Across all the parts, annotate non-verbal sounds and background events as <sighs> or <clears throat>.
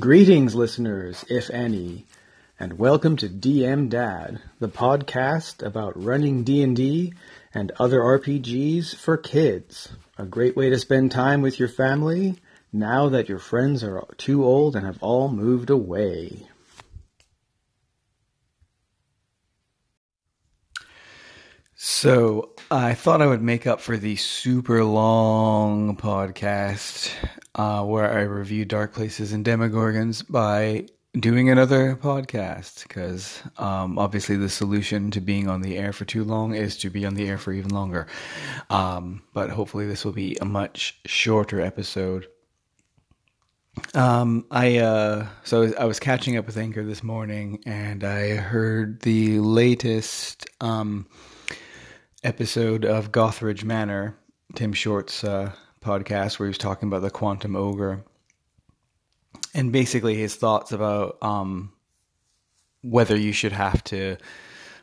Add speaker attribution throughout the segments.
Speaker 1: Greetings, listeners, if any, and welcome to DM Dad, the podcast about running D&D and other RPGs for kids. A great way to spend time with your family now that your friends are too old and have all moved away. So, I thought I would make up for the super long podcast uh, where I review Dark Places and Demogorgons by doing another podcast because um, obviously the solution to being on the air for too long is to be on the air for even longer. Um, but hopefully, this will be a much shorter episode. Um, I uh, so I was catching up with Anchor this morning, and I heard the latest um episode of Gothridge Manor, Tim Short's uh, podcast, where he was talking about the quantum ogre, and basically his thoughts about um, whether you should have to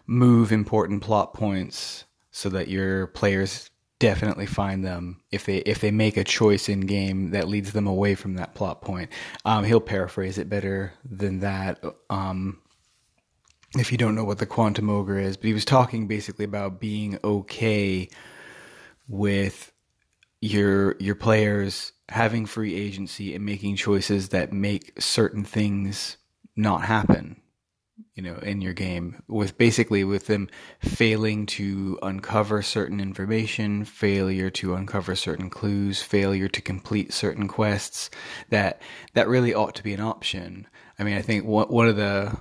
Speaker 1: move important plot points so that your players definitely find them if they if they make a choice in game that leads them away from that plot point. Um, he'll paraphrase it better than that. Um, if you don't know what the quantum ogre is, but he was talking basically about being okay with your your players having free agency and making choices that make certain things not happen you know in your game with basically with them failing to uncover certain information failure to uncover certain clues failure to complete certain quests that that really ought to be an option. I mean i think one one of the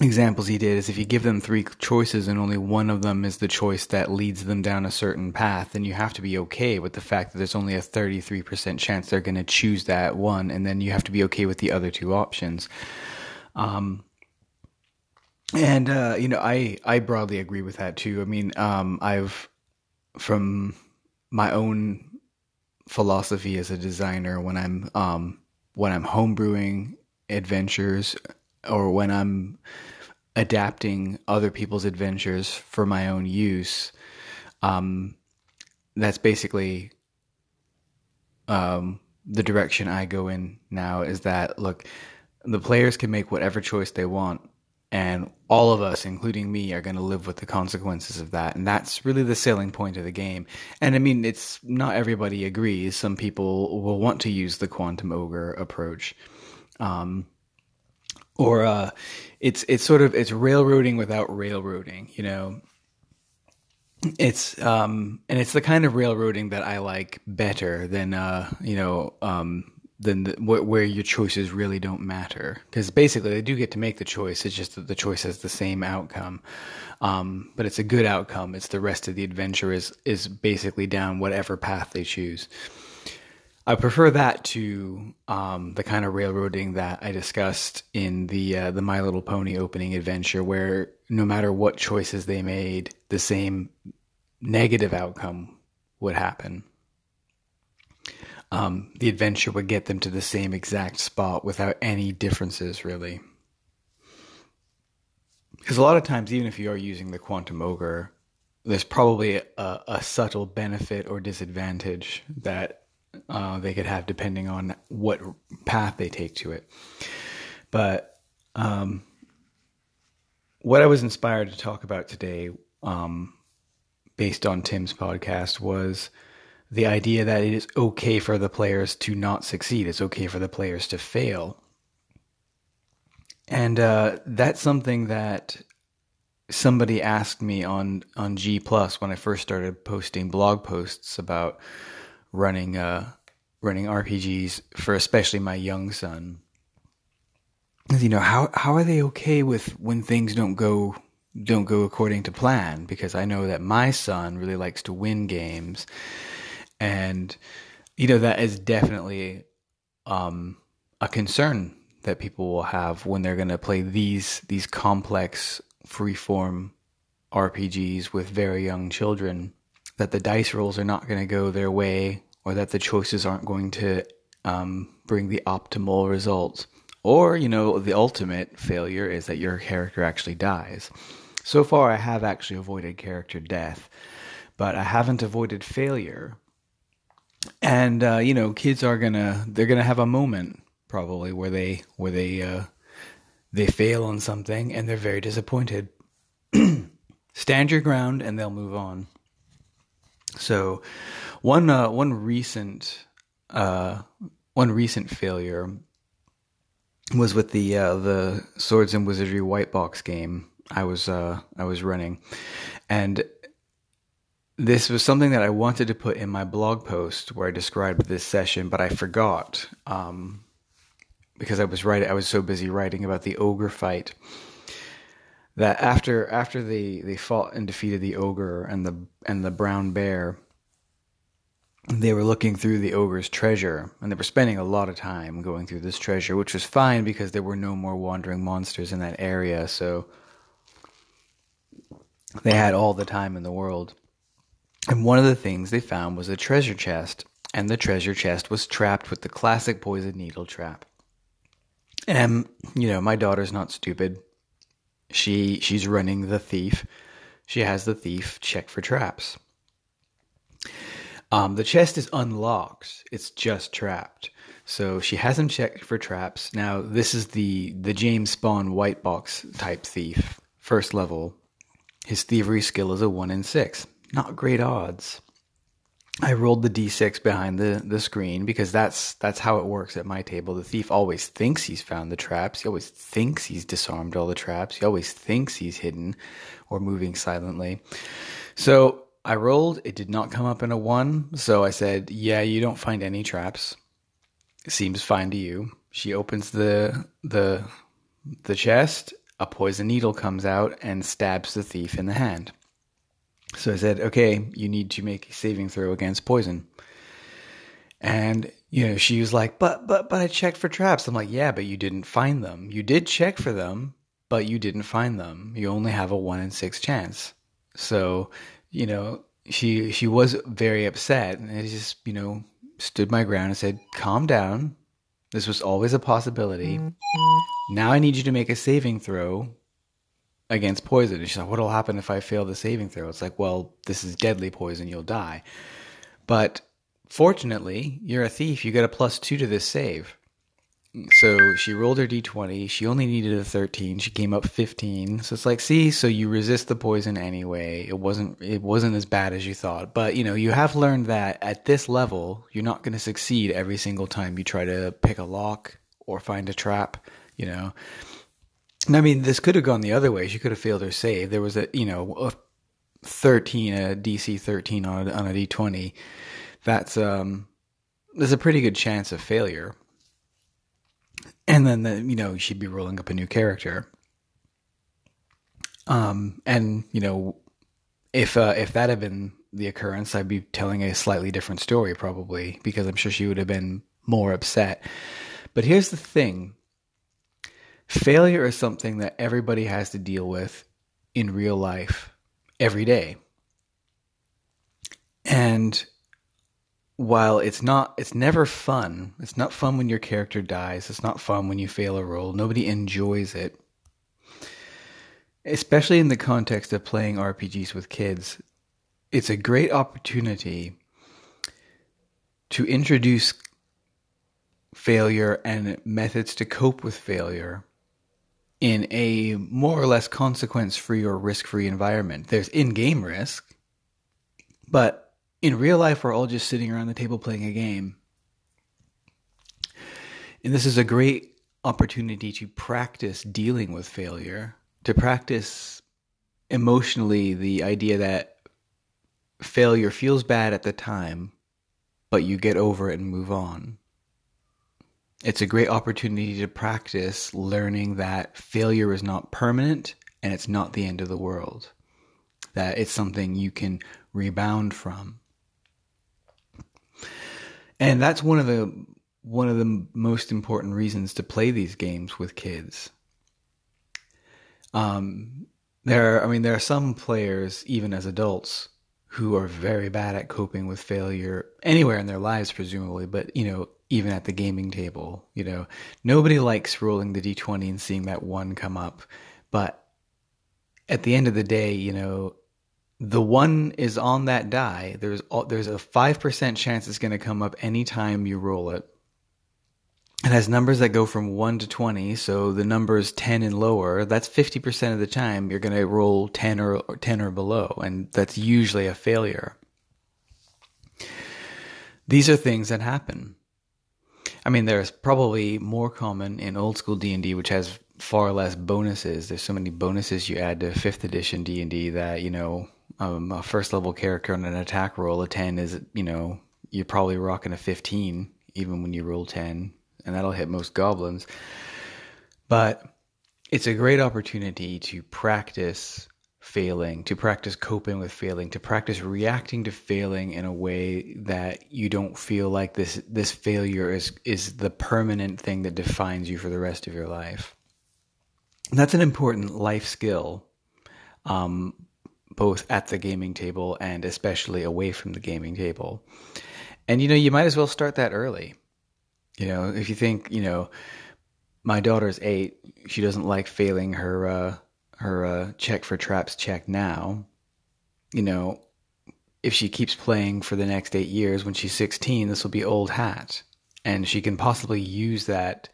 Speaker 1: examples he did is if you give them three choices and only one of them is the choice that leads them down a certain path, then you have to be okay with the fact that there's only a 33% chance they're going to choose that one, and then you have to be okay with the other two options. Um, and uh, you know, I I broadly agree with that too. I mean, um, I've from my own philosophy as a designer when I'm um, when I'm homebrewing adventures or when I'm adapting other people's adventures for my own use, um, that's basically um, the direction I go in now. Is that look, the players can make whatever choice they want, and all of us, including me, are going to live with the consequences of that. And that's really the selling point of the game. And I mean, it's not everybody agrees. Some people will want to use the quantum ogre approach. Um, or uh, it's it's sort of it's railroading without railroading, you know. It's um and it's the kind of railroading that I like better than uh you know um than the, wh- where your choices really don't matter because basically they do get to make the choice. It's just that the choice has the same outcome, um, but it's a good outcome. It's the rest of the adventure is is basically down whatever path they choose. I prefer that to um, the kind of railroading that I discussed in the uh, the My Little Pony opening adventure, where no matter what choices they made, the same negative outcome would happen. Um, the adventure would get them to the same exact spot without any differences, really. Because a lot of times, even if you are using the quantum ogre, there's probably a, a subtle benefit or disadvantage that uh, they could have depending on what path they take to it. But um, what I was inspired to talk about today, um, based on Tim's podcast, was the idea that it is okay for the players to not succeed. It's okay for the players to fail. And uh, that's something that somebody asked me on on G Plus when I first started posting blog posts about running uh, running RPGs for especially my young son. You know how how are they okay with when things don't go don't go according to plan? Because I know that my son really likes to win games, and you know that is definitely um, a concern that people will have when they're going to play these these complex freeform RPGs with very young children. That the dice rolls are not going to go their way or that the choices aren't going to um, bring the optimal results. Or, you know, the ultimate failure is that your character actually dies. So far, I have actually avoided character death, but I haven't avoided failure. And, uh, you know, kids are gonna, they're gonna have a moment probably where they where they uh, they fail on something and they're very disappointed. <clears throat> Stand your ground and they'll move on. So, one uh, one recent uh, one recent failure was with the uh, the Swords and Wizardry white box game I was uh, I was running, and this was something that I wanted to put in my blog post where I described this session, but I forgot um, because I was writing. I was so busy writing about the ogre fight that after after they they fought and defeated the ogre and the and the brown bear they were looking through the ogre's treasure and they were spending a lot of time going through this treasure which was fine because there were no more wandering monsters in that area so they had all the time in the world. And one of the things they found was a treasure chest and the treasure chest was trapped with the classic poison needle trap. And you know my daughter's not stupid. She she's running the thief. She has the thief check for traps um, the chest is unlocked. It's just trapped. So she has him checked for traps. Now this is the the James Spahn white box type thief, first level. His thievery skill is a one in six. Not great odds. I rolled the d6 behind the, the screen because that's that's how it works at my table. The thief always thinks he's found the traps. He always thinks he's disarmed all the traps. He always thinks he's hidden or moving silently. So I rolled. It did not come up in a one. So I said, Yeah, you don't find any traps. Seems fine to you. She opens the the the chest. A poison needle comes out and stabs the thief in the hand. So I said, Okay, you need to make a saving throw against poison. And you know, she was like, "But but but I checked for traps." I'm like, "Yeah, but you didn't find them. You did check for them, but you didn't find them. You only have a 1 in 6 chance." So you know, she she was very upset, and I just you know stood my ground and said, "Calm down. This was always a possibility. Now I need you to make a saving throw against poison." And she's like, "What'll happen if I fail the saving throw?" It's like, "Well, this is deadly poison. You'll die." But fortunately, you're a thief. You get a plus two to this save. So she rolled her d20. She only needed a 13. She came up 15. So it's like, see, so you resist the poison anyway. It wasn't it wasn't as bad as you thought. But, you know, you have learned that at this level, you're not going to succeed every single time you try to pick a lock or find a trap, you know. And I mean, this could have gone the other way. She could have failed her save. There was a, you know, a 13, a DC 13 on a, on a d20. That's um there's a pretty good chance of failure and then the, you know she'd be rolling up a new character. Um, and you know, if uh, if that had been the occurrence, I'd be telling a slightly different story probably because I'm sure she would have been more upset. But here's the thing: failure is something that everybody has to deal with in real life every day, and while it's not it's never fun it's not fun when your character dies it's not fun when you fail a roll nobody enjoys it. Especially in the context of playing rpgs with kids it's a great opportunity to introduce failure and methods to cope with failure in a more or less consequence free or risk free environment. There's in-game risk but in real life, we're all just sitting around the table playing a game. And this is a great opportunity to practice dealing with failure, to practice emotionally the idea that failure feels bad at the time, but you get over it and move on. It's a great opportunity to practice learning that failure is not permanent and it's not the end of the world, that it's something you can rebound from and that's one of the one of the most important reasons to play these games with kids. Um, there, are, I mean, there are some players, even as adults, who are very bad at coping with failure anywhere in their lives, presumably. But you know, even at the gaming table, you know, nobody likes rolling the d20 and seeing that one come up. But at the end of the day, you know, the one is on that die. There's there's a five percent chance it's going to come up anytime you roll it. it has numbers that go from 1 to 20 so the numbers 10 and lower that's 50% of the time you're going to roll 10 or, or 10 or below and that's usually a failure these are things that happen i mean there's probably more common in old school d&d which has far less bonuses there's so many bonuses you add to 5th edition d&d that you know um, a first level character on an attack roll a 10 is you know you're probably rocking a 15 even when you roll 10 and that'll hit most goblins. But it's a great opportunity to practice failing, to practice coping with failing, to practice reacting to failing in a way that you don't feel like this this failure is is the permanent thing that defines you for the rest of your life. And that's an important life skill, um, both at the gaming table and especially away from the gaming table. And you know, you might as well start that early. You know, if you think, you know, my daughter's eight, she doesn't like failing her uh, her uh, check for traps check now. You know, if she keeps playing for the next eight years, when she's sixteen, this will be old hat, and she can possibly use that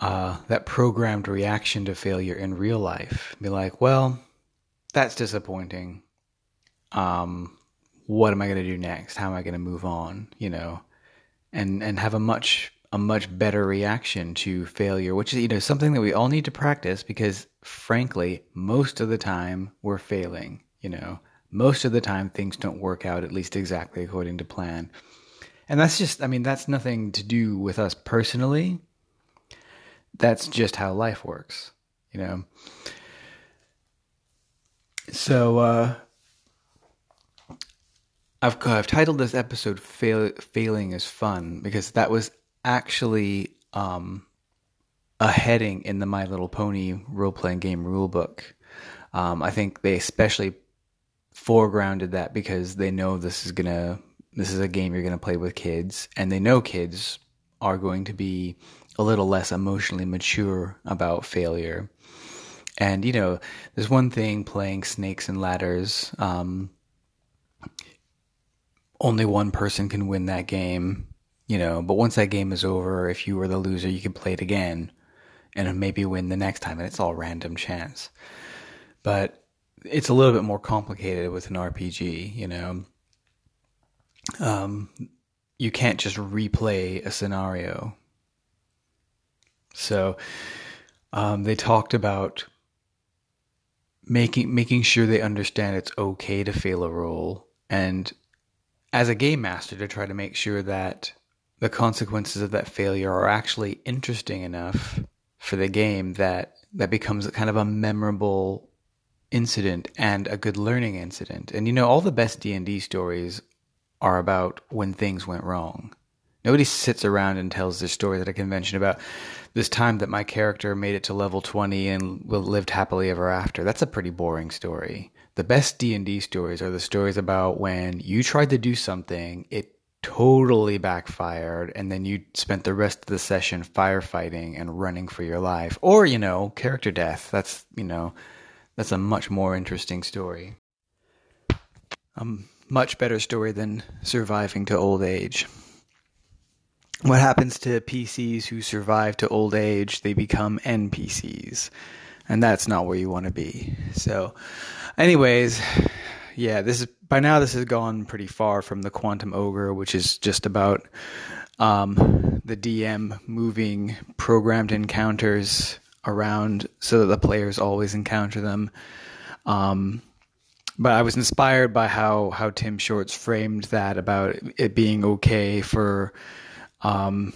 Speaker 1: uh, that programmed reaction to failure in real life. Be like, well, that's disappointing. Um, what am I going to do next? How am I going to move on? You know, and and have a much a much better reaction to failure, which is you know something that we all need to practice because frankly, most of the time we're failing, you know. Most of the time things don't work out at least exactly according to plan. And that's just I mean that's nothing to do with us personally. That's just how life works, you know. So uh I've I've titled this episode "Fail, "Failing is Fun" because that was actually um, a heading in the My Little Pony role playing game rulebook. Um, I think they especially foregrounded that because they know this is gonna this is a game you're gonna play with kids, and they know kids are going to be a little less emotionally mature about failure. And you know, there's one thing playing snakes and ladders. Um, only one person can win that game, you know, but once that game is over, if you were the loser, you can play it again and maybe win the next time, and it's all random chance. But it's a little bit more complicated with an RPG, you know. Um, you can't just replay a scenario. So um, they talked about making making sure they understand it's okay to fail a roll and as a game master to try to make sure that the consequences of that failure are actually interesting enough for the game that that becomes kind of a memorable incident and a good learning incident. And you know, all the best D&D stories are about when things went wrong. Nobody sits around and tells this story at a convention about this time that my character made it to level 20 and lived happily ever after. That's a pretty boring story the best D&D stories are the stories about when you tried to do something, it totally backfired and then you spent the rest of the session firefighting and running for your life or, you know, character death. That's, you know, that's a much more interesting story. A much better story than surviving to old age. What happens to PCs who survive to old age? They become NPCs. And that's not where you want to be. So, Anyways, yeah, this is by now this has gone pretty far from the Quantum Ogre, which is just about um, the DM moving programmed encounters around so that the players always encounter them. Um, but I was inspired by how how Tim Shorts framed that about it being okay for um,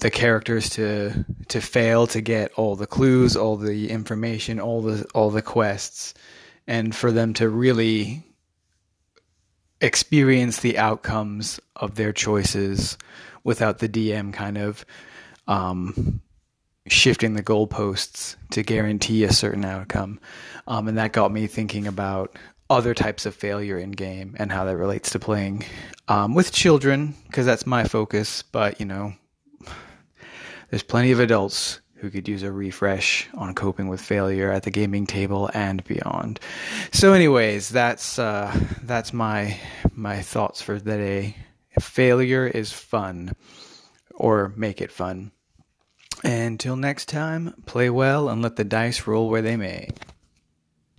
Speaker 1: the characters to to fail to get all the clues, all the information, all the all the quests, and for them to really experience the outcomes of their choices without the DM kind of um, shifting the goalposts to guarantee a certain outcome. Um, and that got me thinking about other types of failure in game and how that relates to playing um, with children, because that's my focus. But, you know, <sighs> there's plenty of adults who could use a refresh on coping with failure at the gaming table and beyond. So, anyways, that's uh, that's my my thoughts for the day. Failure is fun. or make it fun. Until next time, play well and let the dice roll where they may.